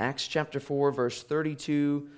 Acts chapter 4, verse 32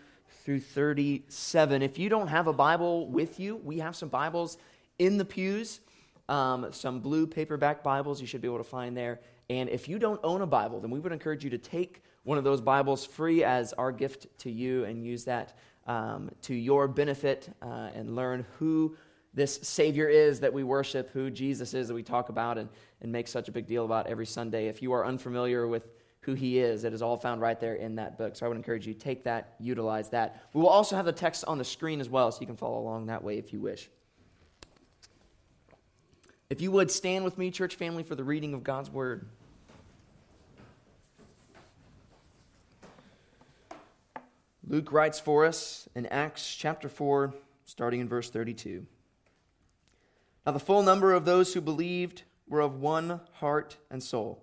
through 37. If you don't have a Bible with you, we have some Bibles in the pews, um, some blue paperback Bibles you should be able to find there. And if you don't own a Bible, then we would encourage you to take one of those Bibles free as our gift to you and use that um, to your benefit uh, and learn who this Savior is that we worship, who Jesus is that we talk about and, and make such a big deal about every Sunday. If you are unfamiliar with who he is, it is all found right there in that book. So I would encourage you take that, utilize that. We will also have the text on the screen as well, so you can follow along that way if you wish. If you would stand with me, church family, for the reading of God's word. Luke writes for us in Acts chapter 4, starting in verse 32. Now, the full number of those who believed were of one heart and soul,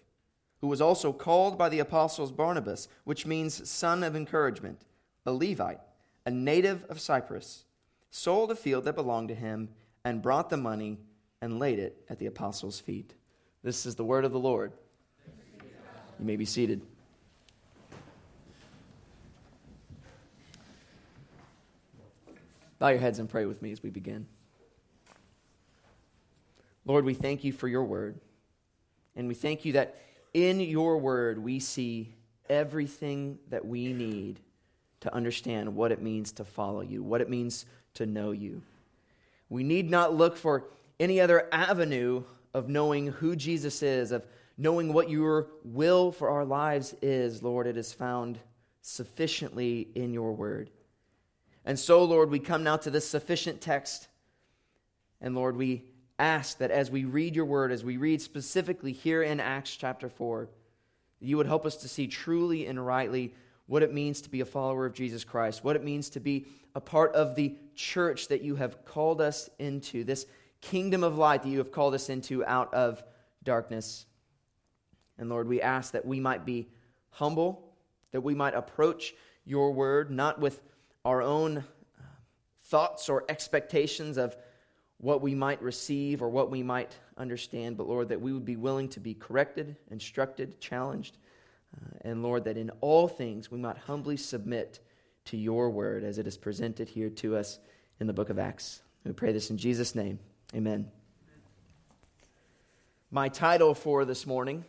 who was also called by the apostles Barnabas, which means son of encouragement, a Levite, a native of Cyprus, sold a field that belonged to him and brought the money and laid it at the apostles' feet. This is the word of the Lord. You may be seated. Bow your heads and pray with me as we begin. Lord, we thank you for your word. And we thank you that in your word we see everything that we need to understand what it means to follow you, what it means to know you. We need not look for any other avenue of knowing who Jesus is, of knowing what your will for our lives is, Lord. It is found sufficiently in your word. And so, Lord, we come now to this sufficient text. And Lord, we ask that as we read your word, as we read specifically here in Acts chapter 4, you would help us to see truly and rightly what it means to be a follower of Jesus Christ, what it means to be a part of the church that you have called us into, this kingdom of light that you have called us into out of darkness. And Lord, we ask that we might be humble, that we might approach your word not with our own uh, thoughts or expectations of what we might receive or what we might understand, but Lord, that we would be willing to be corrected, instructed, challenged, uh, and Lord, that in all things we might humbly submit to your word as it is presented here to us in the book of Acts. We pray this in Jesus' name. Amen. My title for this morning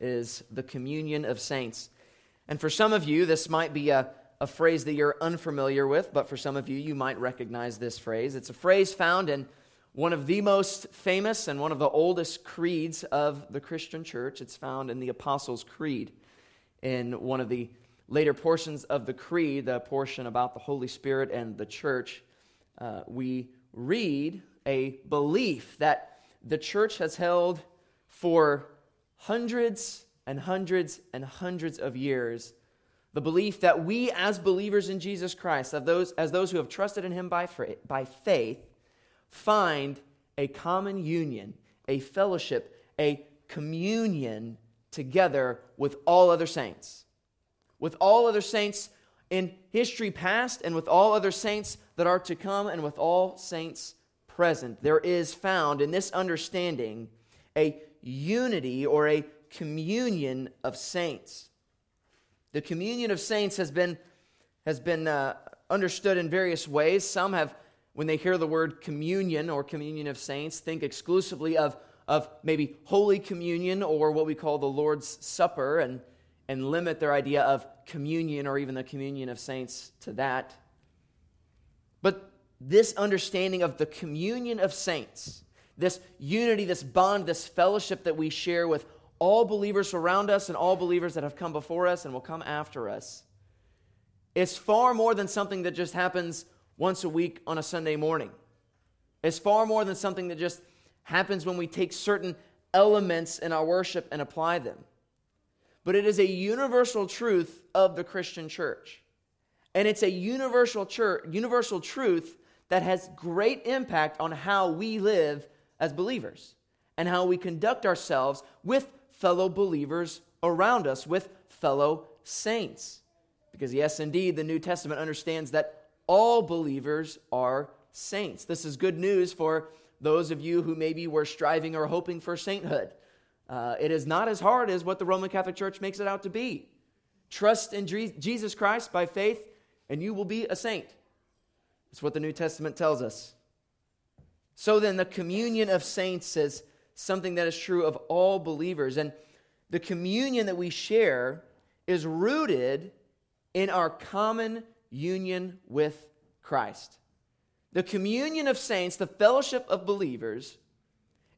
is The Communion of Saints. And for some of you, this might be a, a phrase that you're unfamiliar with, but for some of you, you might recognize this phrase. It's a phrase found in one of the most famous and one of the oldest creeds of the Christian church. It's found in the Apostles' Creed. In one of the later portions of the creed, the portion about the Holy Spirit and the church, uh, we read a belief that the church has held for hundreds and hundreds and hundreds of years the belief that we as believers in Jesus Christ, of those, as those who have trusted in him by, by faith, find a common union, a fellowship, a communion together with all other saints. With all other saints in history past, and with all other saints that are to come, and with all saints present. There is found in this understanding a unity or a communion of saints. The communion of saints has been, has been uh, understood in various ways. Some have when they hear the word communion or communion of saints, think exclusively of, of maybe Holy Communion or what we call the Lord's Supper and, and limit their idea of communion or even the communion of saints to that. But this understanding of the communion of saints, this unity, this bond, this fellowship that we share with all believers around us and all believers that have come before us and will come after us, is far more than something that just happens once a week on a Sunday morning. It's far more than something that just happens when we take certain elements in our worship and apply them. but it is a universal truth of the Christian church. And it's a universal church, universal truth that has great impact on how we live as believers and how we conduct ourselves with fellow believers around us, with fellow saints. Because, yes, indeed, the New Testament understands that all believers are saints. This is good news for those of you who maybe were striving or hoping for sainthood. Uh, it is not as hard as what the Roman Catholic Church makes it out to be. Trust in Jesus Christ by faith, and you will be a saint. That's what the New Testament tells us. So then, the communion of saints is something that is true of all believers. And the communion that we share is rooted in our common union with Christ. The communion of saints, the fellowship of believers,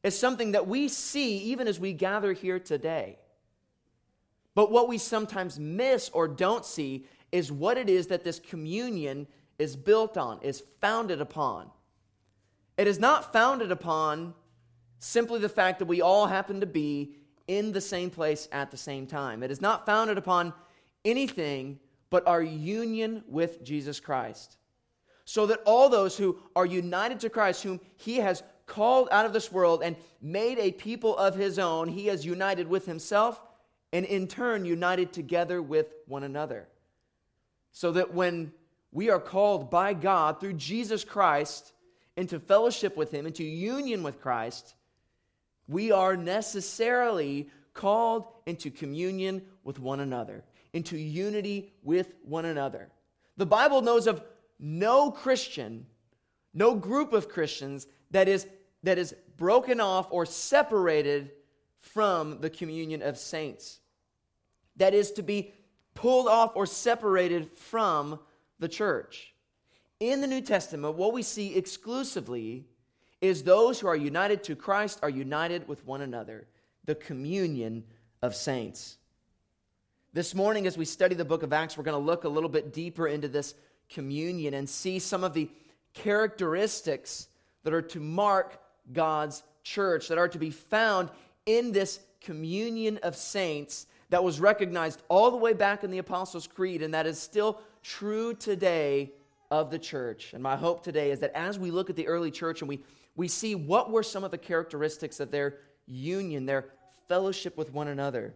is something that we see even as we gather here today. But what we sometimes miss or don't see is what it is that this communion is built on, is founded upon. It is not founded upon simply the fact that we all happen to be in the same place at the same time. It is not founded upon anything but our union with Jesus Christ. So that all those who are united to Christ, whom He has called out of this world and made a people of His own, He has united with Himself and in turn united together with one another. So that when we are called by God through Jesus Christ into fellowship with Him, into union with Christ, we are necessarily called into communion with one another into unity with one another. The Bible knows of no Christian, no group of Christians that is, that is broken off or separated from the communion of saints. That is to be pulled off or separated from the church. In the New Testament, what we see exclusively is those who are united to Christ are united with one another, the communion of saints. This morning, as we study the book of Acts, we're going to look a little bit deeper into this communion and see some of the characteristics that are to mark God's church, that are to be found in this communion of saints that was recognized all the way back in the Apostles' Creed and that is still true today of the church. And my hope today is that as we look at the early church and we, we see what were some of the characteristics of their union, their fellowship with one another,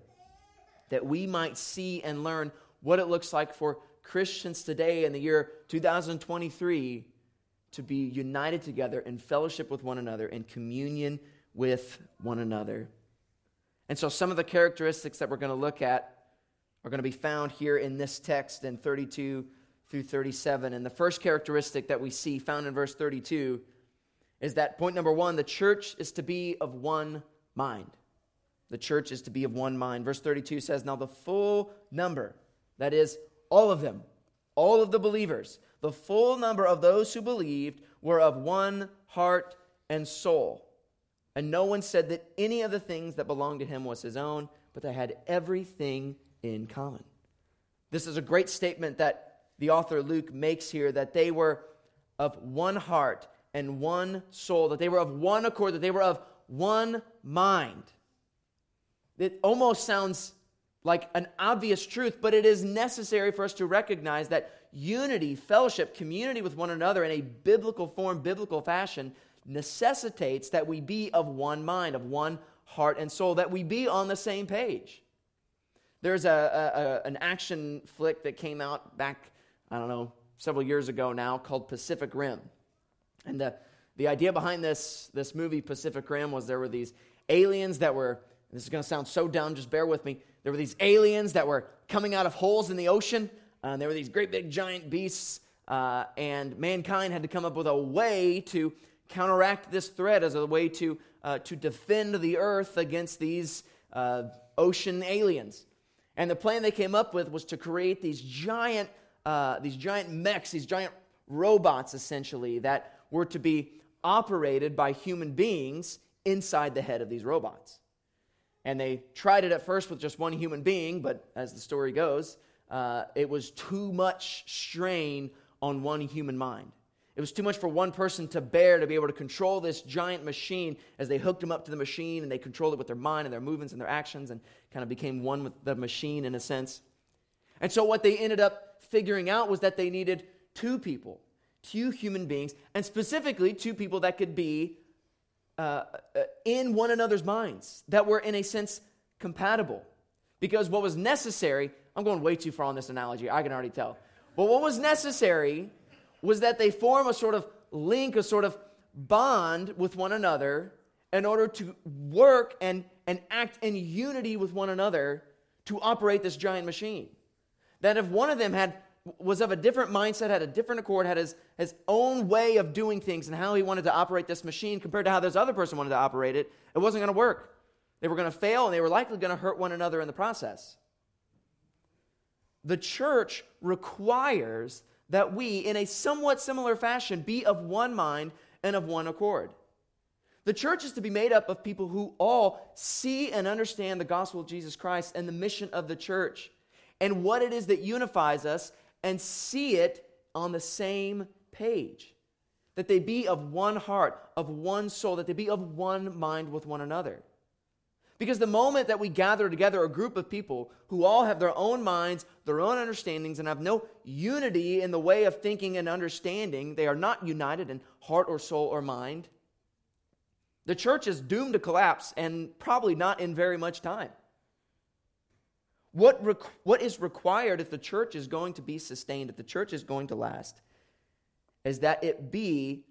that we might see and learn what it looks like for Christians today in the year 2023 to be united together in fellowship with one another, in communion with one another. And so, some of the characteristics that we're going to look at are going to be found here in this text in 32 through 37. And the first characteristic that we see found in verse 32 is that point number one the church is to be of one mind the church is to be of one mind. Verse 32 says, Now the full number, that is, all of them, all of the believers, the full number of those who believed were of one heart and soul. And no one said that any of the things that belonged to him was his own, but they had everything in common. This is a great statement that the author Luke makes here that they were of one heart and one soul, that they were of one accord, that they were of one mind. It almost sounds like an obvious truth, but it is necessary for us to recognize that unity, fellowship, community with one another in a biblical form, biblical fashion, necessitates that we be of one mind, of one heart and soul, that we be on the same page. There's a, a, an action flick that came out back, I don't know, several years ago now called Pacific Rim. And the, the idea behind this, this movie, Pacific Rim, was there were these aliens that were this is going to sound so dumb, just bear with me. There were these aliens that were coming out of holes in the ocean. Uh, and there were these great big giant beasts, uh, and mankind had to come up with a way to counteract this threat as a way to, uh, to defend the earth against these uh, ocean aliens. And the plan they came up with was to create these giant, uh, these giant mechs, these giant robots, essentially, that were to be operated by human beings inside the head of these robots. And they tried it at first with just one human being, but as the story goes, uh, it was too much strain on one human mind. It was too much for one person to bear to be able to control this giant machine as they hooked him up to the machine and they controlled it with their mind and their movements and their actions and kind of became one with the machine in a sense. And so what they ended up figuring out was that they needed two people, two human beings, and specifically two people that could be uh, uh in one another's minds, that were in a sense compatible. Because what was necessary, I'm going way too far on this analogy, I can already tell. But what was necessary was that they form a sort of link, a sort of bond with one another in order to work and, and act in unity with one another to operate this giant machine. That if one of them had was of a different mindset, had a different accord, had his, his own way of doing things and how he wanted to operate this machine compared to how this other person wanted to operate it, it wasn't going to work. They were going to fail and they were likely going to hurt one another in the process. The church requires that we, in a somewhat similar fashion, be of one mind and of one accord. The church is to be made up of people who all see and understand the gospel of Jesus Christ and the mission of the church and what it is that unifies us and see it on the same page. That they be of one heart, of one soul, that they be of one mind with one another. Because the moment that we gather together a group of people who all have their own minds, their own understandings, and have no unity in the way of thinking and understanding, they are not united in heart or soul or mind. The church is doomed to collapse and probably not in very much time. What, what is required if the church is going to be sustained, if the church is going to last, is that it be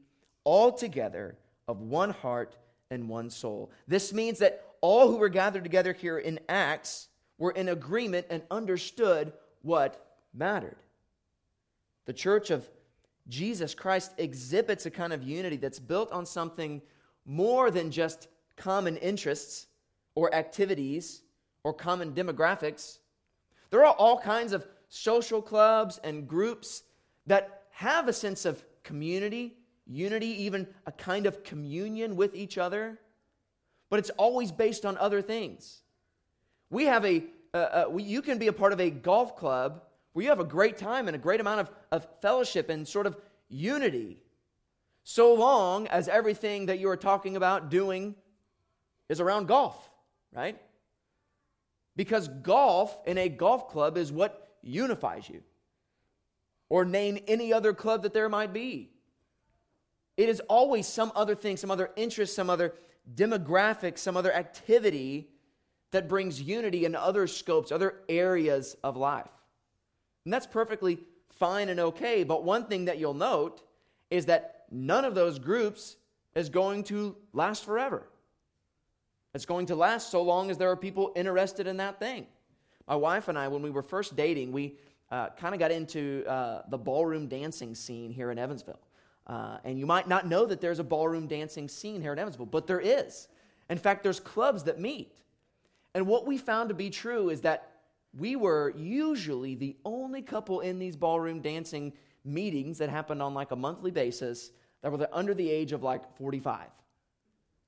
altogether of one heart and one soul. This means that all who were gathered together here in Acts were in agreement and understood what mattered. The church of Jesus Christ exhibits a kind of unity that's built on something more than just common interests or activities or common demographics. There are all kinds of social clubs and groups that have a sense of community, unity, even a kind of communion with each other but it's always based on other things. We have a, uh, uh, we, you can be a part of a golf club where you have a great time and a great amount of, of fellowship and sort of unity, so long as everything that you are talking about doing is around golf, right? Because golf in a golf club is what unifies you. Or name any other club that there might be. It is always some other thing, some other interest, some other demographic, some other activity that brings unity in other scopes, other areas of life. And that's perfectly fine and okay. But one thing that you'll note is that none of those groups is going to last forever. It's going to last so long as there are people interested in that thing. My wife and I, when we were first dating, we uh, kind of got into uh, the ballroom dancing scene here in Evansville. Uh, and you might not know that there's a ballroom dancing scene here in Evansville, but there is. In fact, there's clubs that meet. And what we found to be true is that we were usually the only couple in these ballroom dancing meetings that happened on like a monthly basis that were under the age of like 45.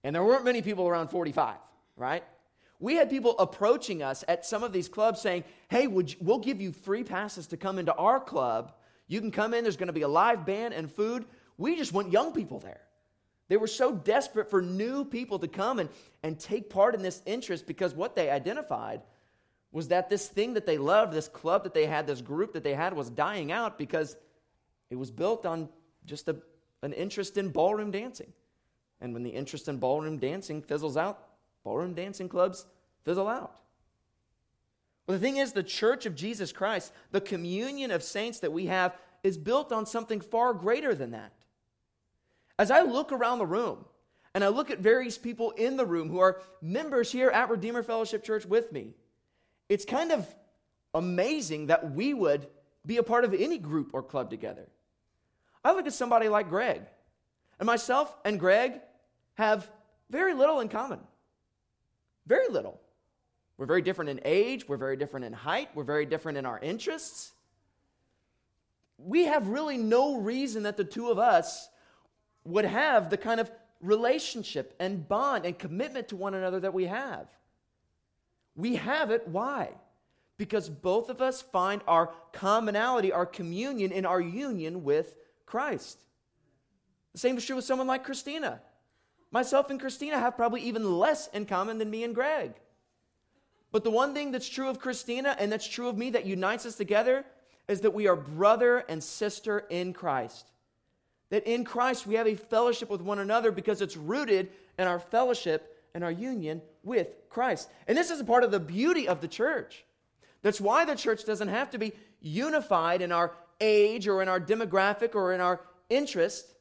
And there weren't many people around 45, right? We had people approaching us at some of these clubs saying, hey, you, we'll give you free passes to come into our club. You can come in, there's going to be a live band and food. We just want young people there. They were so desperate for new people to come and, and take part in this interest because what they identified was that this thing that they loved, this club that they had, this group that they had, was dying out because it was built on just a, an interest in ballroom dancing. And when the interest in ballroom dancing fizzles out, ballroom dancing clubs fizzle out. Well, the thing is, the church of Jesus Christ, the communion of saints that we have, is built on something far greater than that. As I look around the room and I look at various people in the room who are members here at Redeemer Fellowship Church with me, it's kind of amazing that we would be a part of any group or club together. I look at somebody like Greg, and myself and Greg have very little in common. Very little. We're very different in age, we're very different in height, we're very different in our interests. We have really no reason that the two of us would have the kind of relationship and bond and commitment to one another that we have. We have it. Why? Because both of us find our commonality, our communion in our union with Christ. The same is true with someone like Christina. Myself and Christina have probably even less in common than me and Greg. But the one thing that's true of Christina and that's true of me that unites us together is that we are brother and sister in Christ. That in Christ we have a fellowship with one another because it's rooted in our fellowship and our union with Christ. And this is a part of the beauty of the church. That's why the church doesn't have to be unified in our age or in our demographic or in our interest.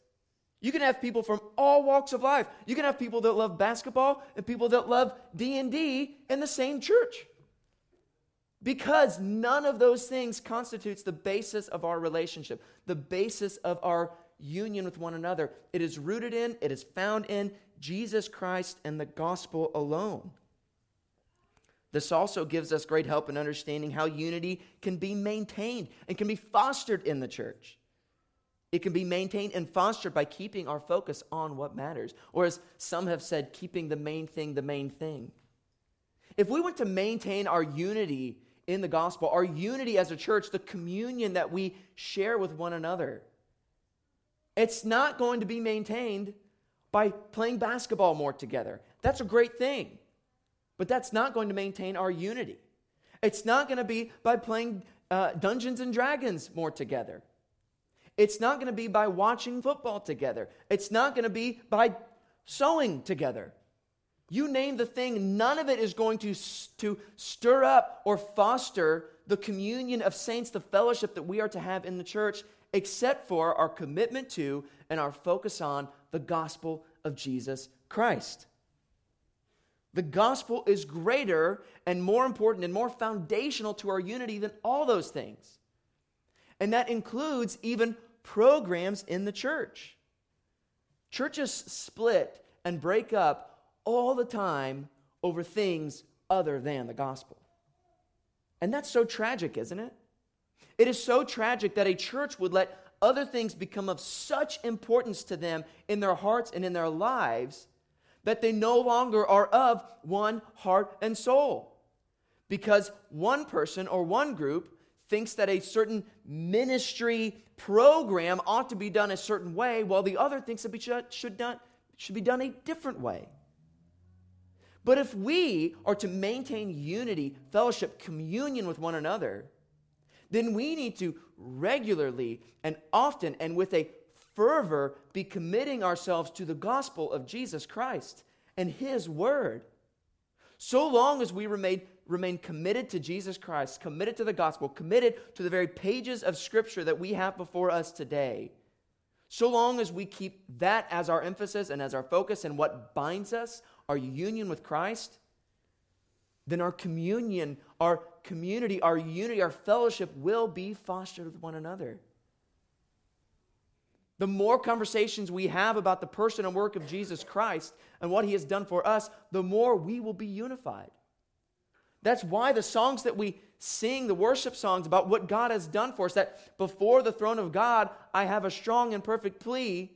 You can have people from all walks of life. You can have people that love basketball and people that love D&D in the same church. Because none of those things constitutes the basis of our relationship, the basis of our union with one another. It is rooted in, it is found in Jesus Christ and the gospel alone. This also gives us great help in understanding how unity can be maintained and can be fostered in the church. It can be maintained and fostered by keeping our focus on what matters, or as some have said, keeping the main thing the main thing. If we want to maintain our unity in the gospel, our unity as a church, the communion that we share with one another, it's not going to be maintained by playing basketball more together. That's a great thing, but that's not going to maintain our unity. It's not going to be by playing uh, Dungeons and Dragons more together. It's not going to be by watching football together. It's not going to be by sewing together. You name the thing, none of it is going to, to stir up or foster the communion of saints, the fellowship that we are to have in the church, except for our commitment to and our focus on the gospel of Jesus Christ. The gospel is greater and more important and more foundational to our unity than all those things. And that includes even programs in the church. Churches split and break up all the time over things other than the gospel. And that's so tragic, isn't it? It is so tragic that a church would let other things become of such importance to them in their hearts and in their lives that they no longer are of one heart and soul. Because one person or one group thinks that a certain ministry program ought to be done a certain way, while the other thinks it should, should, not, should be done a different way. But if we are to maintain unity, fellowship, communion with one another, then we need to regularly and often and with a fervor be committing ourselves to the gospel of Jesus Christ and His Word. So long as we remain remain committed to Jesus Christ, committed to the gospel, committed to the very pages of Scripture that we have before us today, so long as we keep that as our emphasis and as our focus and what binds us, our union with Christ, then our communion, our community, our unity, our fellowship will be fostered with one another. The more conversations we have about the person and work of Jesus Christ and what he has done for us, the more we will be unified. That's why the songs that we sing, the worship songs about what God has done for us, that before the throne of God, I have a strong and perfect plea.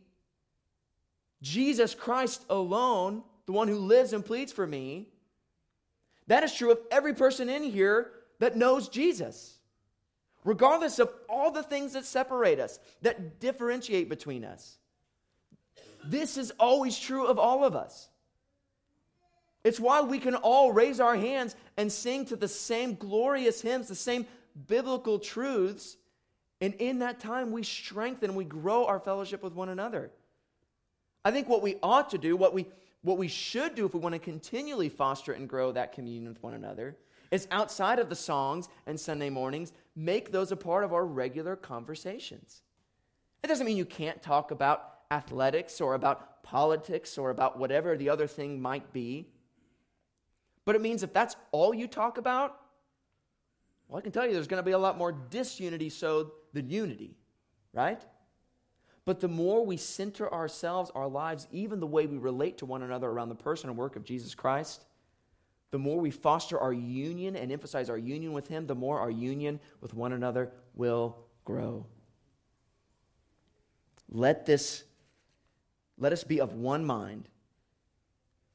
Jesus Christ alone, the one who lives and pleads for me, that is true of every person in here that knows Jesus. Regardless of all the things that separate us, that differentiate between us. This is always true of all of us. It's why we can all raise our hands and sing to the same glorious hymns, the same biblical truths. And in that time, we strengthen, we grow our fellowship with one another. I think what we ought to do, what we, what we should do if we want to continually foster and grow that communion with one another, is outside of the songs and Sunday mornings, make those a part of our regular conversations. It doesn't mean you can't talk about athletics or about politics or about whatever the other thing might be. But it means if that's all you talk about, well, I can tell you there's going to be a lot more disunity so than unity, right? But the more we center ourselves, our lives, even the way we relate to one another around the person and work of Jesus Christ, the more we foster our union and emphasize our union with Him, the more our union with one another will grow. Let this, let us be of one mind,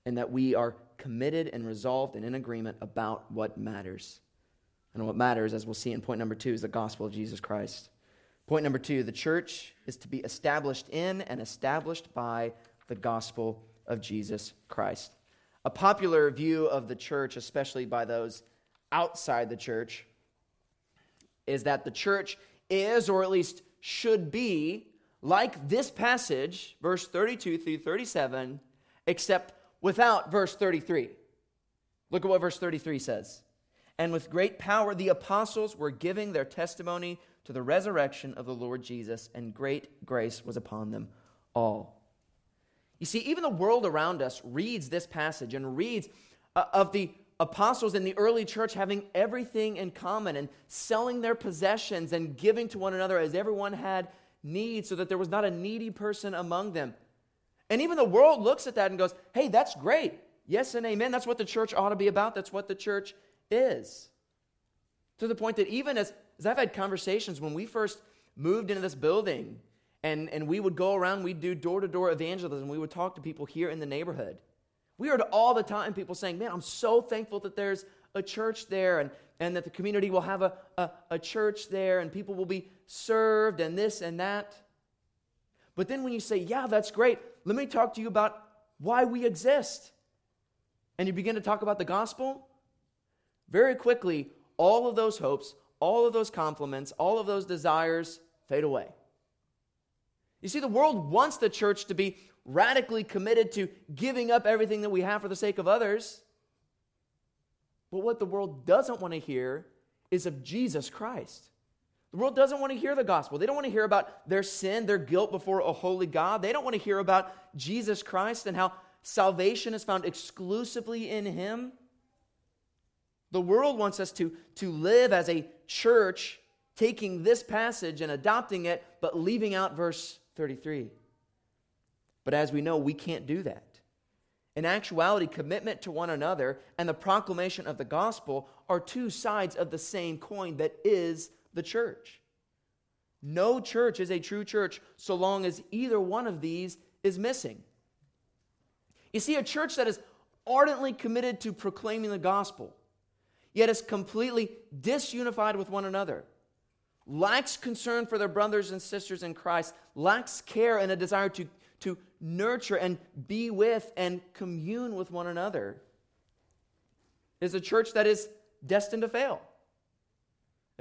and that we are committed and resolved and in agreement about what matters. And what matters, as we'll see in point number two, is the gospel of Jesus Christ. Point number two the church is to be established in and established by the gospel of Jesus Christ. A popular view of the church, especially by those outside the church, is that the church is, or at least should be, like this passage, verse 32 through 37, except without verse 33. Look at what verse 33 says. And with great power, the apostles were giving their testimony to the resurrection of the Lord Jesus, and great grace was upon them all. You see, even the world around us reads this passage and reads uh, of the apostles in the early church having everything in common and selling their possessions and giving to one another as everyone had need so that there was not a needy person among them. And even the world looks at that and goes, hey, that's great. Yes and amen. That's what the church ought to be about. That's what the church is. To the point that even as, as I've had conversations when we first moved into this building and, and we would go around, we'd do door to door evangelism, we would talk to people here in the neighborhood. We heard all the time people saying, Man, I'm so thankful that there's a church there and, and that the community will have a, a, a church there and people will be served and this and that. But then when you say, Yeah, that's great, let me talk to you about why we exist. And you begin to talk about the gospel, very quickly, all of those hopes, all of those compliments, all of those desires fade away. You see, the world wants the church to be radically committed to giving up everything that we have for the sake of others. But what the world doesn't want to hear is of Jesus Christ. The world doesn't want to hear the gospel. They don't want to hear about their sin, their guilt before a holy God. They don't want to hear about Jesus Christ and how salvation is found exclusively in Him. The world wants us to, to live as a church, taking this passage and adopting it, but leaving out verse 33. But as we know, we can't do that. In actuality, commitment to one another and the proclamation of the gospel are two sides of the same coin that is the church. No church is a true church so long as either one of these is missing. You see, a church that is ardently committed to proclaiming the gospel, yet is completely disunified with one another, lacks concern for their brothers and sisters in Christ, lacks care and a desire to, to nurture and be with and commune with one another, is a church that is destined to fail.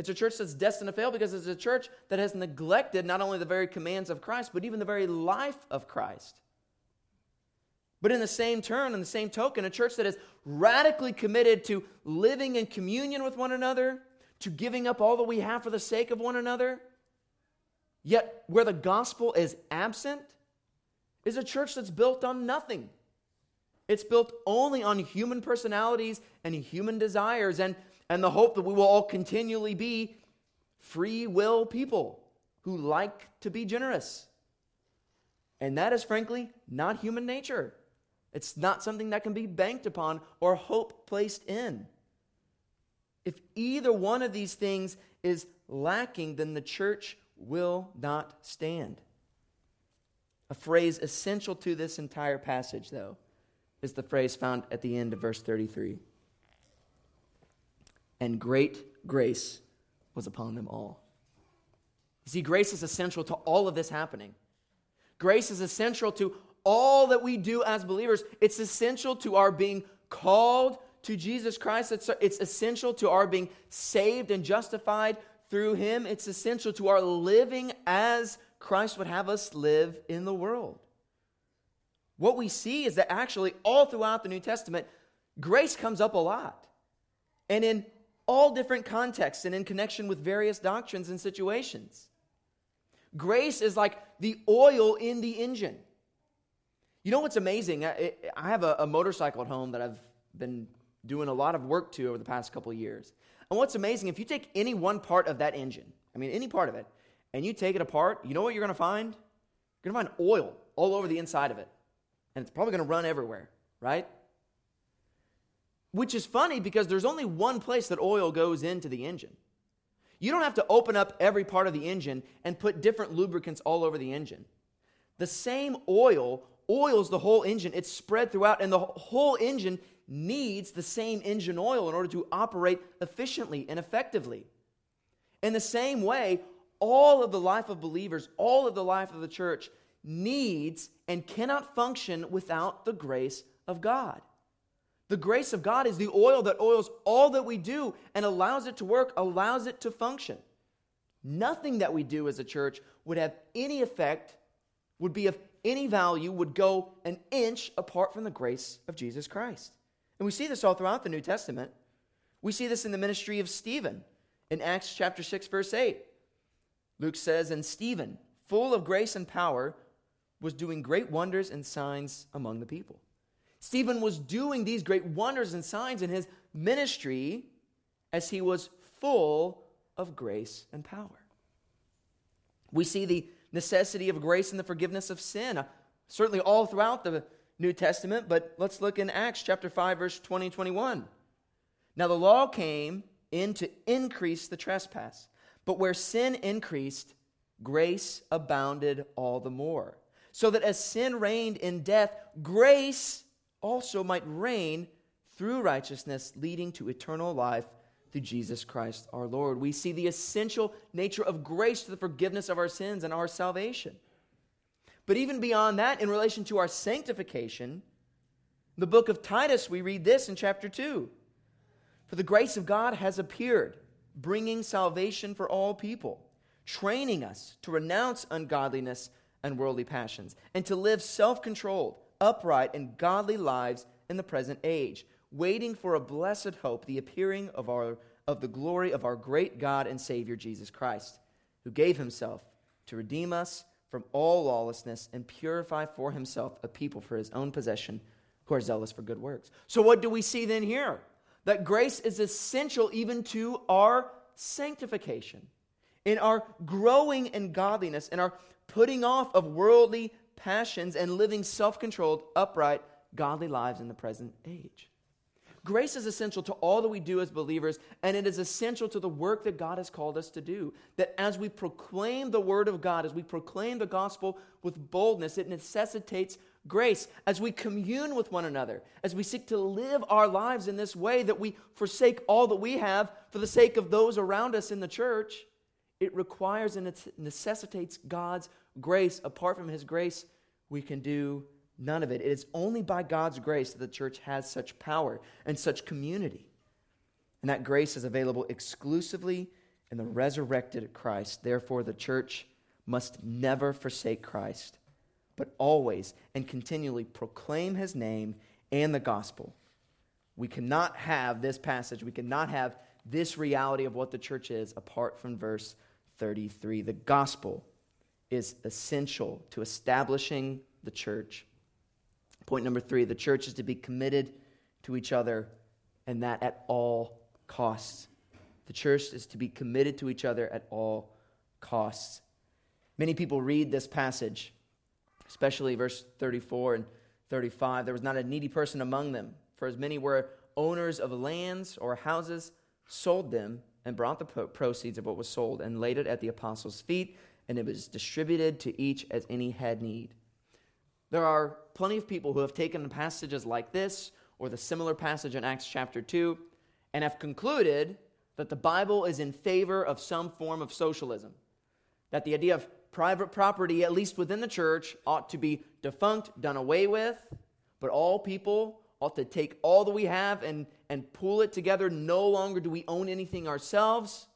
It's a church that's destined to fail because it's a church that has neglected not only the very commands of Christ, but even the very life of Christ. But in the same turn, in the same token, a church that is radically committed to living in communion with one another, to giving up all that we have for the sake of one another, yet where the gospel is absent, is a church that's built on nothing. It's built only on human personalities and human desires and, and the hope that we will all continually be free will people who like to be generous. And that is frankly not human nature. It's not something that can be banked upon or hope placed in. If either one of these things is lacking, then the church will not stand. A phrase essential to this entire passage, though, is the phrase found at the end of verse 33 And great grace was upon them all. You see, grace is essential to all of this happening. Grace is essential to all that we do as believers. It's essential to our being called to Jesus Christ. It's, it's essential to our being saved and justified through Him. It's essential to our living as Christ would have us live in the world. What we see is that actually, all throughout the New Testament, grace comes up a lot. And in all different contexts and in connection with various doctrines and situations. Grace is like the oil in the engine. You know what's amazing? I, I have a, a, motorcycle at home that I've been doing a lot of work to over the past couple years. And what's amazing, if you take any one part of that engine, I mean, any part of it, and you take it apart, you know what you're going to find? You're going to find oil all over the inside of it. And it's probably going to run everywhere, right? Which is funny because there's only one place that oil goes into the engine. You don't have to open up every part of the engine and put different lubricants all over the engine. The same oil oils the whole engine. It's spread throughout, and the whole engine needs the same engine oil in order to operate efficiently and effectively. In the same way, all of the life of believers, all of the life of the church needs and cannot function without the grace of God. The grace of God is the oil that oils all that we do and allows it to work, allows it to function. Nothing that we do as a church would have any effect, would be of any value, would go an inch apart from the grace of Jesus Christ. And we see this all throughout the New Testament. We see this in the ministry of Stephen in Acts chapter 6, verse 8. Luke says, And Stephen, full of grace and power, was doing great wonders and signs among the people. Stephen was doing these great wonders and signs in his ministry as he was full of grace and power. We see the necessity of grace and the forgiveness of sin, uh, certainly all throughout the New Testament, but let's look in Acts chapter 5, verse 20 and 21. Now the law came in to increase the trespass, but where sin increased, grace abounded all the more. So that as sin reigned in death, grace also might reign through righteousness, leading to eternal life through Jesus Christ our Lord. We see the essential nature of grace to the forgiveness of our sins and our salvation. But even beyond that, in relation to our sanctification, the book of Titus, we read this in chapter 2 For the grace of God has appeared, bringing salvation for all people, training us to renounce ungodliness and worldly passions, and to live self controlled, upright, and godly lives in the present age waiting for a blessed hope, the appearing of, our, of the glory of our great God and Savior Jesus Christ, who gave himself to redeem us from all lawlessness and purify for himself a people for his own possession who are zealous for good works. So, what do we see then here? That grace is essential even to our sanctification, in our growing in godliness, in our putting off of worldly passions and living self controlled, upright, godly lives in the present age. Grace is essential to all that we do as believers, and it is essential to the work that God has called us to do. That as we proclaim the Word of God, as we proclaim the gospel with boldness, it necessitates grace. As we commune with one another, as we seek to live our lives in this way, that we forsake all that we have for the sake of those around us in the church, it requires and it necessitates God's grace. Apart from His grace, we can do None of it. It is only by God's grace that the church has such power and such community. And that grace is available exclusively in the resurrected Christ. Therefore, the church must never forsake Christ, but always and continually proclaim his name and the gospel. We cannot have this passage, we cannot have this reality of what the church is apart from verse 33. The gospel is essential to establishing the church Point number three the church is to be committed to each other, and that at all costs. The church is to be committed to each other at all costs. Many people read this passage, especially verse 34 and 35. There was not a needy person among them, for as many were owners of lands or houses, sold them and brought the proceeds of what was sold and laid it at the apostles' feet, and it was distributed to each as any had need. There are plenty of people who have taken passages like this or the similar passage in Acts chapter 2 and have concluded that the Bible is in favor of some form of socialism. That the idea of private property, at least within the church, ought to be defunct, done away with, but all people ought to take all that we have and, and pool it together. No longer do we own anything ourselves,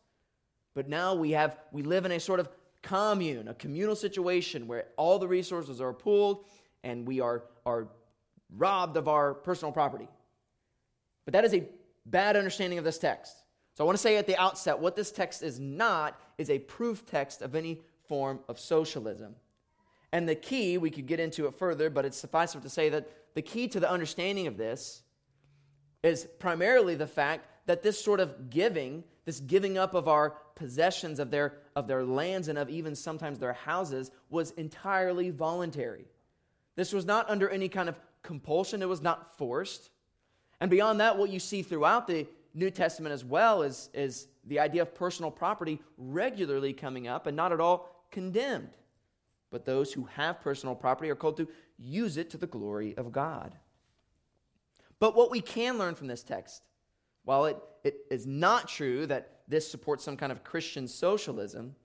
but now we have we live in a sort of commune, a communal situation where all the resources are pooled and we are, are robbed of our personal property. But that is a bad understanding of this text. So I want to say at the outset what this text is not is a proof text of any form of socialism. And the key, we could get into it further, but it's suffice it to say that the key to the understanding of this is primarily the fact that this sort of giving, this giving up of our possessions, of their, of their lands, and of even sometimes their houses, was entirely voluntary. This was not under any kind of compulsion, it was not forced. And beyond that, what you see throughout the New Testament as well is, is the idea of personal property regularly coming up and not at all condemned. But those who have personal property are called to use it to the glory of God. But what we can learn from this text, while it, it is not true that this supports some kind of Christian socialism,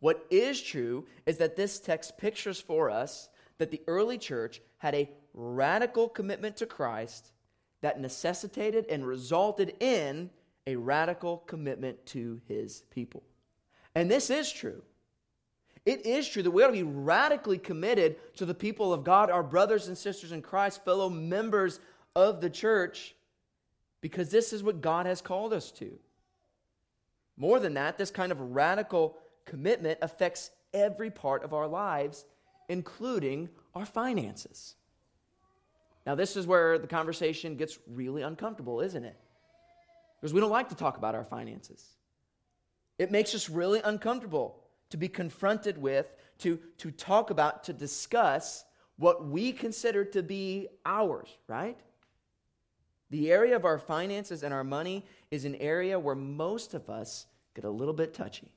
What is true is that this text pictures for us that the early church had a radical commitment to Christ that necessitated and resulted in a radical commitment to his people. And this is true. It is true that we ought to be radically committed to the people of God, our brothers and sisters in Christ, fellow members of the church, because this is what God has called us to. More than that, this kind of radical commitment affects every part of our lives, including our finances. Now, this is where the conversation gets really uncomfortable, isn't it? Because we don't like to talk about our finances. It makes us really uncomfortable to be confronted with, to, to talk about, to discuss what we consider to be ours, right? The area of our finances and our money is an area where most of us get a little bit touchy.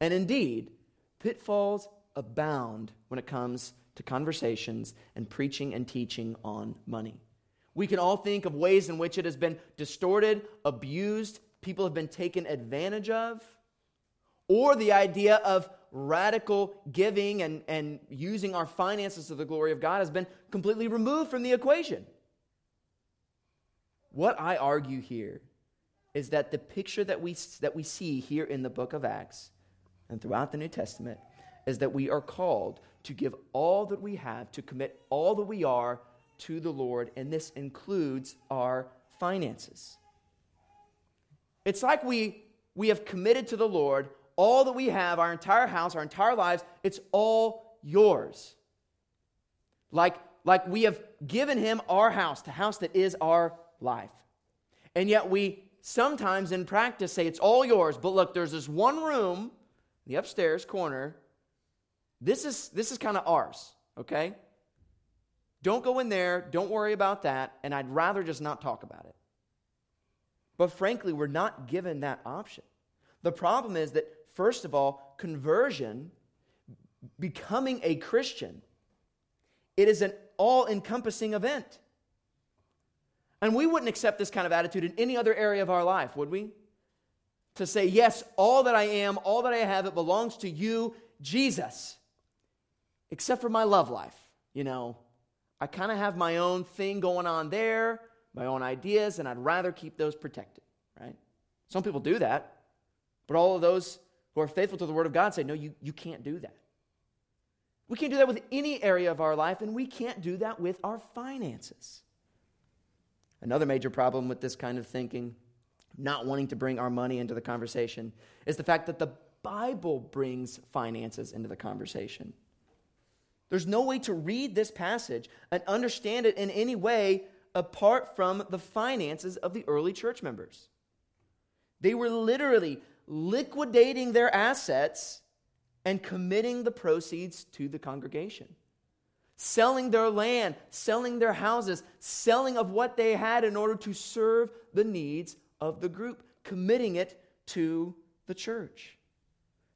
And indeed, pitfalls abound when it comes to conversations and preaching and teaching on money. We can all think of ways in which it has been distorted, abused, people have been taken advantage of, or the idea of radical giving and, and using our finances to the glory of God has been completely removed from the equation. What I argue here is that the picture that we, that we see here in the book of Acts and throughout the New Testament is that we are called to give all that we have, to commit all that we are to the Lord, and this includes our finances. It's like we, we have committed to the Lord all that we have, our entire house, our entire lives, it's all yours. Like, like we have given him our house, the house that is our life. And yet we sometimes in practice say it's all yours, but look, there's this one room, the upstairs corner. This is this is kind of ours, okay? Don't go in there, don't worry about that, and I'd rather just not talk about it. But frankly, we're not given that option. The problem is that, first of all, conversion, becoming a Christian, it is an all encompassing event. And we wouldn't accept this kind of attitude in any other area of our life, would we? To say, yes, all that I am, all that I have, it belongs to you, Jesus. Except for my love life. You know, I kind of have my own thing going on there, my own ideas, and I'd rather keep those protected, right? Some people do that. But all of those who are faithful to the Word of God say, no, you, you can't do that. We can't do that with any area of our life, and we can't do that with our finances. Another major problem with this kind of thinking, not wanting to bring our money into the conversation, is the fact that the Bible brings finances into the conversation. There's no way to read this passage and understand it in any way apart from the finances of the early church members. They were literally liquidating their assets and committing the proceeds to the congregation selling their land, selling their houses, selling of what they had in order to serve the needs of the group, committing it to the church.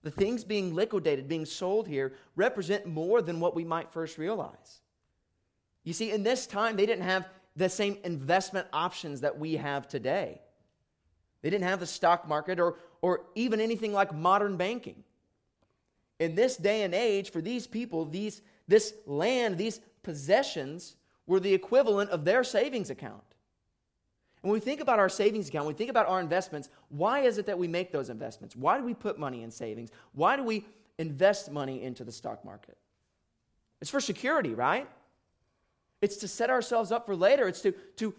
The things being liquidated, being sold here, represent more than what we might first realize. You see, in this time, they didn't have the same investment options that we have today. They didn't have the stock market or, or even anything like modern banking. In this day and age, for these people, these this land, these possessions, were the equivalent of their savings account. And when we think about our savings account, when we think about our investments, why is it that we make those investments? Why do we put money in savings? Why do we invest money into the stock market? It's for security, right? It's to set ourselves up for later. It's to, to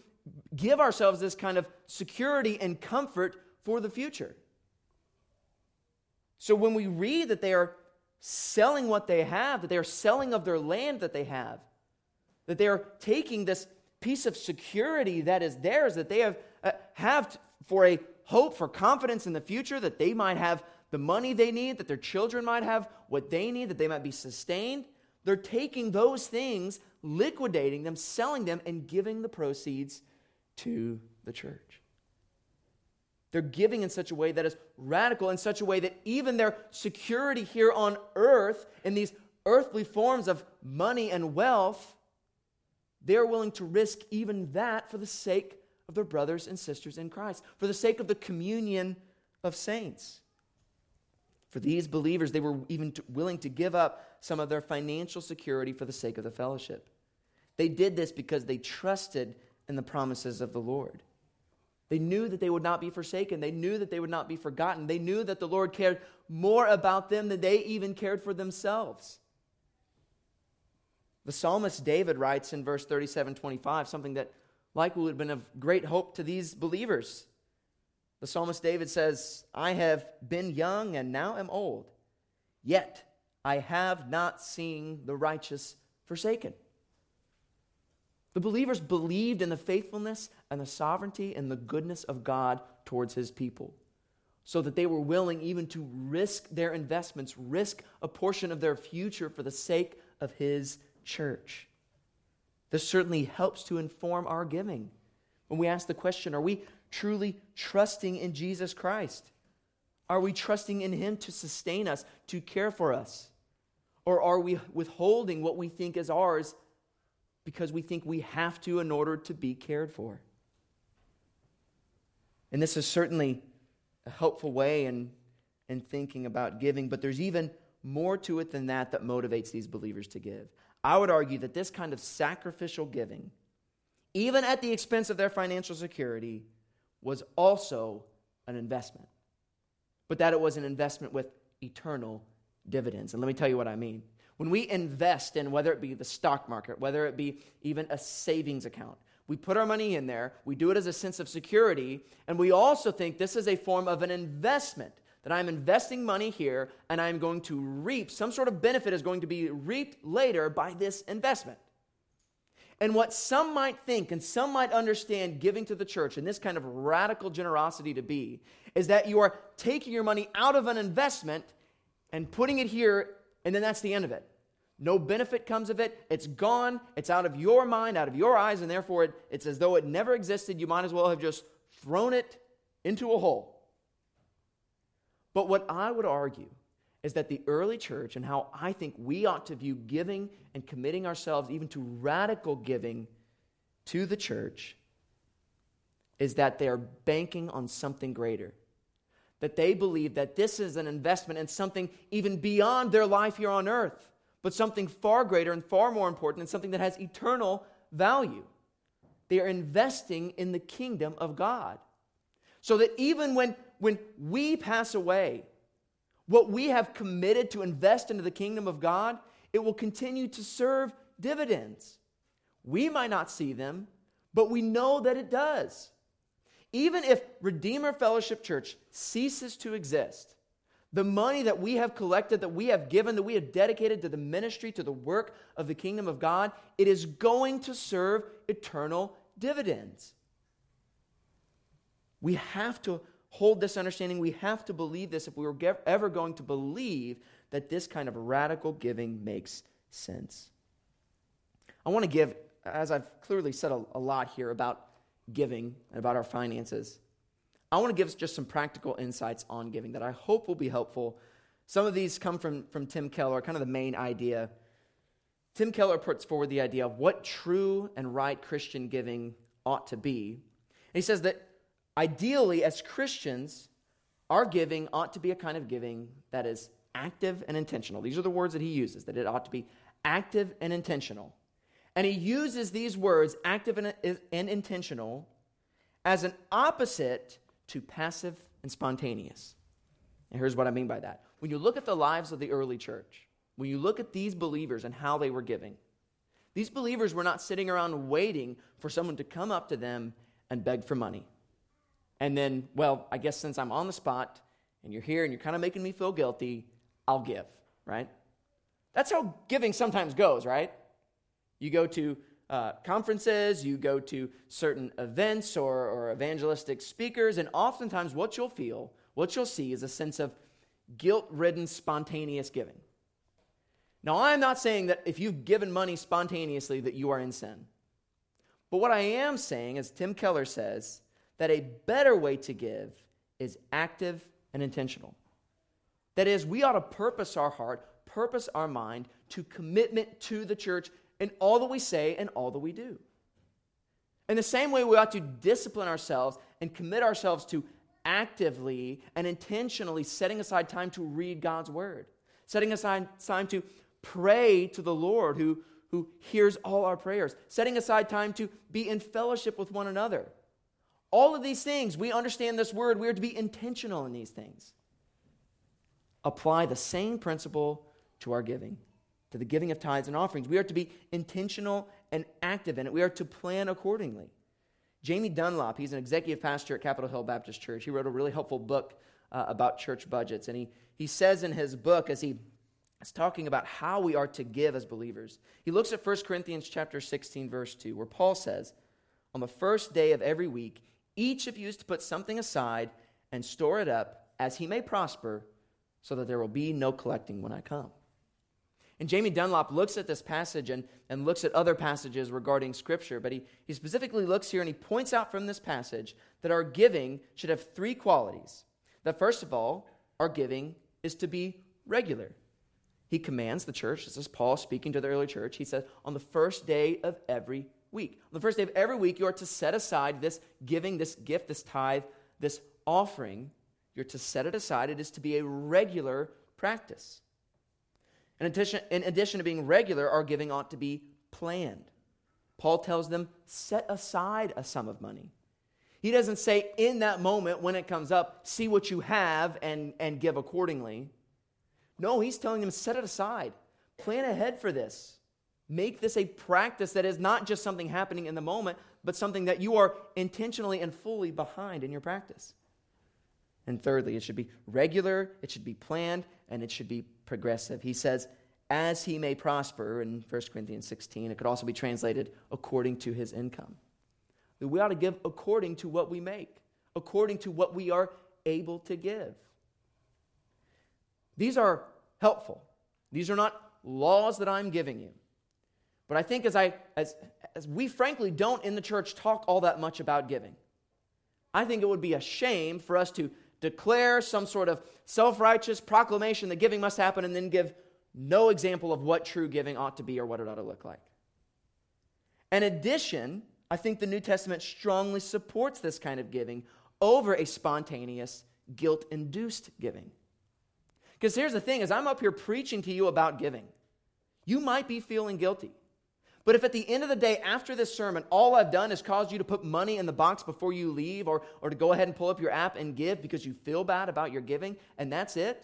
give ourselves this kind of security and comfort for the future. So when we read that they are selling what they have, that they are selling of their land that they have, that they are taking this piece of security that is theirs, that they have, uh, have for a hope, for confidence in the future, that they might have the money they need, that their children might have what they need, that they might be sustained. They're taking those things, liquidating them, selling them, and giving the proceeds to the church. They're giving in such a way that is radical, in such a way that even their security here on earth, in these earthly forms of money and wealth, they're willing to risk even that for the sake of their brothers and sisters in Christ, for the sake of the communion of saints. For these believers, they were even willing to give up some of their financial security for the sake of the fellowship. They did this because they trusted in the promises of the Lord. They knew that they would not be forsaken. They knew that they would not be forgotten. They knew that the Lord cared more about them than they even cared for themselves. The psalmist David writes in verse 37 25 something that likely would have been of great hope to these believers. The psalmist David says, I have been young and now am old, yet I have not seen the righteous forsaken. The believers believed in the faithfulness and the sovereignty and the goodness of God towards his people, so that they were willing even to risk their investments, risk a portion of their future for the sake of his church. This certainly helps to inform our giving. When we ask the question, are we truly trusting in Jesus Christ? Are we trusting in him to sustain us, to care for us? Or are we withholding what we think is ours because we think we have to in order to be cared for? And this is certainly a helpful way in, in thinking about giving, but there's even more to it than that that motivates these believers to give. I would argue that this kind of sacrificial giving, even at the expense of their financial security, was also an investment, but that it was an investment with eternal dividends. And let me tell you what I mean. When we invest in whether it be the stock market, whether it be even a savings account, we put our money in there, we do it as a sense of security, and we also think this is a form of an investment that I'm investing money here and I'm going to reap some sort of benefit is going to be reaped later by this investment. And what some might think and some might understand giving to the church and this kind of radical generosity to be is that you are taking your money out of an investment and putting it here, and then that's the end of it. No benefit comes of it. It's gone. It's out of your mind, out of your eyes, and therefore it, it's as though it never existed. You might as well have just thrown it into a hole. But what I would argue is that the early church and how I think we ought to view giving and committing ourselves even to radical giving to the church is that they are banking on something greater. That they believe that this is an investment in something even beyond their life here on earth, but something far greater and far more important and something that has eternal value. They are investing in the kingdom of God. So that even when, when we pass away, what we have committed to invest into the kingdom of God, it will continue to serve dividends. We might not see them, but we know that it does. Even if Redeemer Fellowship Church ceases to exist, the money that we have collected, that we have given, that we have dedicated to the ministry, to the work of the kingdom of God, it is going to serve eternal dividends. We have to hold this understanding. We have to believe this if we were ever going to believe that this kind of radical giving makes sense. I want to give, as I've clearly said a, a lot here about giving and about our finances, I want to give just some practical insights on giving that I hope will be helpful. Some of these come from, from Tim Keller, kind of the main idea. Tim Keller puts forward the idea of what true and right Christian giving ought to be. And he says that Ideally, as Christians, our giving ought to be a kind of giving that is active and intentional. These are the words that he uses, that it ought to be active and intentional. And he uses these words, active and, and intentional, as an opposite to passive and spontaneous. And here's what I mean by that. When you look at the lives of the early church, when you look at these believers and how they were giving, these believers were not sitting around waiting for someone to come up to them and beg for money. And then, well, I guess since I'm on the spot and you're here and you're kind of making me feel guilty, I'll give, right? That's how giving sometimes goes, right? You go to uh, conferences, you go to certain events or, or evangelistic speakers, and oftentimes what you'll feel, what you'll see is a sense of guilt ridden, spontaneous giving. Now, I'm not saying that if you've given money spontaneously that you are in sin. But what I am saying, as Tim Keller says, that a better way to give is active and intentional. That is, we ought to purpose our heart, purpose our mind to commitment to the church in all that we say and all that we do. In the same way, we ought to discipline ourselves and commit ourselves to actively and intentionally setting aside time to read God's word, setting aside time to pray to the Lord who, who hears all our prayers, setting aside time to be in fellowship with one another. All of these things, we understand this word, we are to be intentional in these things. Apply the same principle to our giving, to the giving of tithes and offerings. We are to be intentional and active in it, we are to plan accordingly. Jamie Dunlop, he's an executive pastor at Capitol Hill Baptist Church. He wrote a really helpful book uh, about church budgets. And he, he says in his book, as he is talking about how we are to give as believers, he looks at 1 Corinthians chapter 16, verse 2, where Paul says, On the first day of every week, each of you is to put something aside and store it up as he may prosper, so that there will be no collecting when I come. And Jamie Dunlop looks at this passage and, and looks at other passages regarding Scripture, but he, he specifically looks here and he points out from this passage that our giving should have three qualities. That first of all, our giving is to be regular. He commands the church, this is Paul speaking to the early church, he says, on the first day of every week. On the first day of every week, you are to set aside this giving, this gift, this tithe, this offering. You're to set it aside. It is to be a regular practice. In addition, in addition to being regular, our giving ought to be planned. Paul tells them, set aside a sum of money. He doesn't say, in that moment when it comes up, see what you have and, and give accordingly. No, he's telling them, set it aside. Plan ahead for this. Make this a practice that is not just something happening in the moment, but something that you are intentionally and fully behind in your practice. And thirdly, it should be regular, it should be planned, and it should be progressive. He says, as he may prosper in 1 Corinthians 16. It could also be translated according to his income. We ought to give according to what we make, according to what we are able to give. These are helpful. These are not laws that I'm giving you. But I think as I as as we frankly don't in the church talk all that much about giving. I think it would be a shame for us to declare some sort of self righteous proclamation that giving must happen and then give no example of what true giving ought to be or what it ought to look like. In addition, I think the New Testament strongly supports this kind of giving over a spontaneous, guilt induced giving. Because here's the thing as I'm up here preaching to you about giving, you might be feeling guilty. But if at the end of the day, after this sermon, all I've done is caused you to put money in the box before you leave or, or to go ahead and pull up your app and give because you feel bad about your giving, and that's it,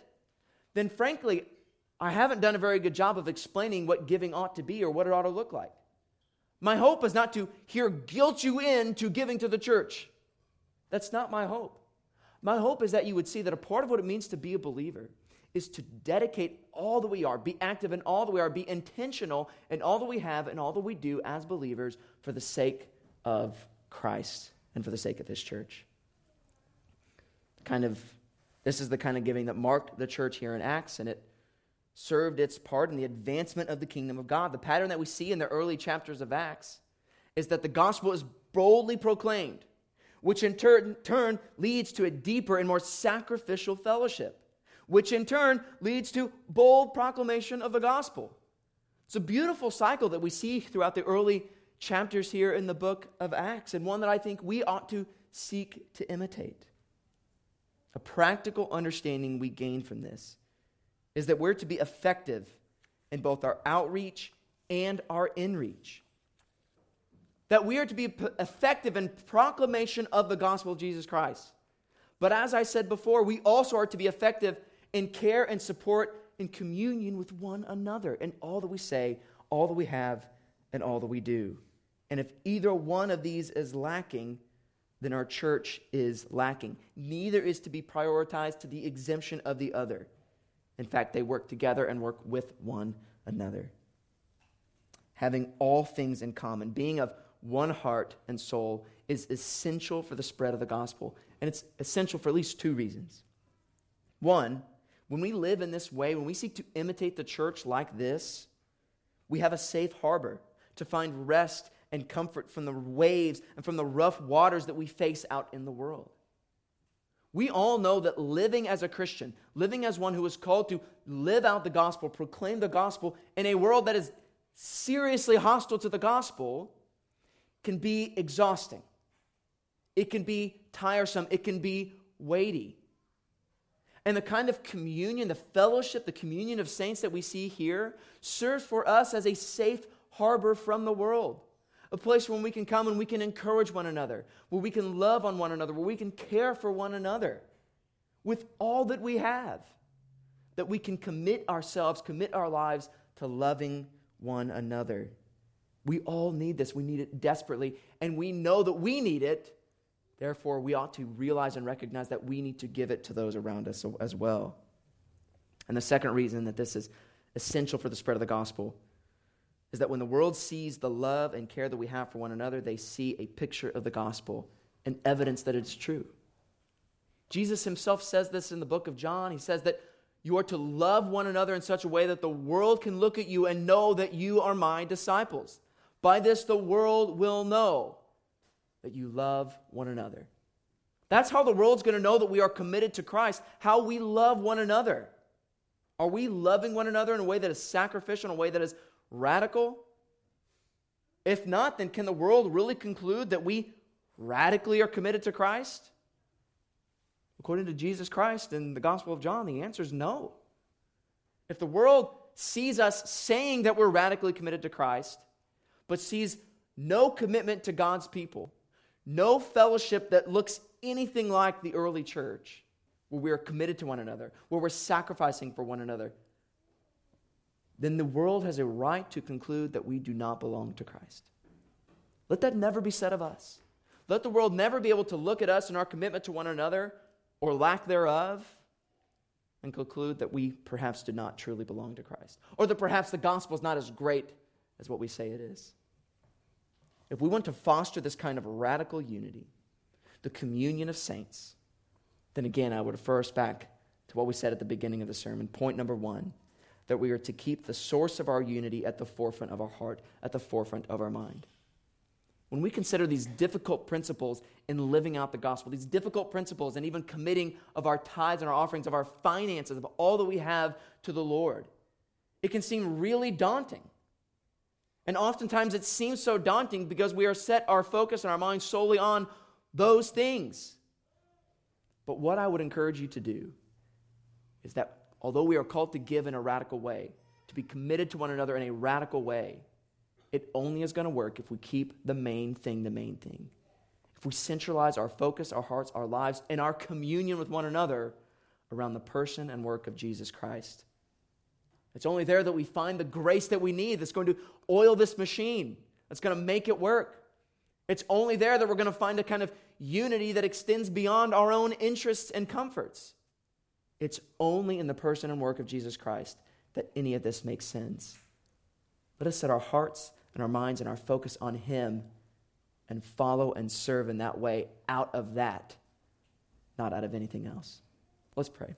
then frankly, I haven't done a very good job of explaining what giving ought to be or what it ought to look like. My hope is not to here guilt you into giving to the church. That's not my hope. My hope is that you would see that a part of what it means to be a believer is to dedicate all that we are, be active in all that we are, be intentional in all that we have and all that we do as believers for the sake of Christ and for the sake of His church. Kind of, this is the kind of giving that marked the church here in Acts, and it served its part in the advancement of the kingdom of God. The pattern that we see in the early chapters of Acts is that the gospel is boldly proclaimed, which in turn, turn leads to a deeper and more sacrificial fellowship which in turn leads to bold proclamation of the gospel. It's a beautiful cycle that we see throughout the early chapters here in the book of Acts, and one that I think we ought to seek to imitate. A practical understanding we gain from this is that we're to be effective in both our outreach and our inreach. That we are to be effective in proclamation of the gospel of Jesus Christ. But as I said before, we also are to be effective in care and support in communion with one another in all that we say, all that we have, and all that we do. And if either one of these is lacking, then our church is lacking. Neither is to be prioritized to the exemption of the other. In fact, they work together and work with one another. Having all things in common, being of one heart and soul, is essential for the spread of the gospel. And it's essential for at least two reasons. One, when we live in this way, when we seek to imitate the church like this, we have a safe harbor to find rest and comfort from the waves and from the rough waters that we face out in the world. We all know that living as a Christian, living as one who is called to live out the gospel, proclaim the gospel in a world that is seriously hostile to the gospel, can be exhausting. It can be tiresome. It can be weighty. And the kind of communion, the fellowship, the communion of saints that we see here serves for us as a safe harbor from the world. A place where we can come and we can encourage one another, where we can love on one another, where we can care for one another with all that we have. That we can commit ourselves, commit our lives to loving one another. We all need this. We need it desperately. And we know that we need it. Therefore, we ought to realize and recognize that we need to give it to those around us as well. And the second reason that this is essential for the spread of the gospel is that when the world sees the love and care that we have for one another, they see a picture of the gospel and evidence that it's true. Jesus himself says this in the book of John. He says that you are to love one another in such a way that the world can look at you and know that you are my disciples. By this, the world will know that you love one another. That's how the world's going to know that we are committed to Christ, how we love one another. Are we loving one another in a way that is sacrificial, in a way that is radical? If not, then can the world really conclude that we radically are committed to Christ? According to Jesus Christ in the Gospel of John, the answer is no. If the world sees us saying that we're radically committed to Christ, but sees no commitment to God's people, no fellowship that looks anything like the early church, where we are committed to one another, where we're sacrificing for one another, then the world has a right to conclude that we do not belong to Christ. Let that never be said of us. Let the world never be able to look at us and our commitment to one another or lack thereof and conclude that we perhaps do not truly belong to Christ, or that perhaps the gospel is not as great as what we say it is. If we want to foster this kind of radical unity, the communion of saints, then again, I would refer us back to what we said at the beginning of the sermon. Point number one that we are to keep the source of our unity at the forefront of our heart, at the forefront of our mind. When we consider these difficult principles in living out the gospel, these difficult principles and even committing of our tithes and our offerings, of our finances, of all that we have to the Lord, it can seem really daunting. And oftentimes it seems so daunting because we are set our focus and our mind solely on those things. But what I would encourage you to do is that although we are called to give in a radical way, to be committed to one another in a radical way, it only is going to work if we keep the main thing the main thing. If we centralize our focus, our hearts, our lives, and our communion with one another around the person and work of Jesus Christ. It's only there that we find the grace that we need that's going to oil this machine, that's going to make it work. It's only there that we're going to find a kind of unity that extends beyond our own interests and comforts. It's only in the person and work of Jesus Christ that any of this makes sense. Let us set our hearts and our minds and our focus on Him and follow and serve in that way out of that, not out of anything else. Let's pray.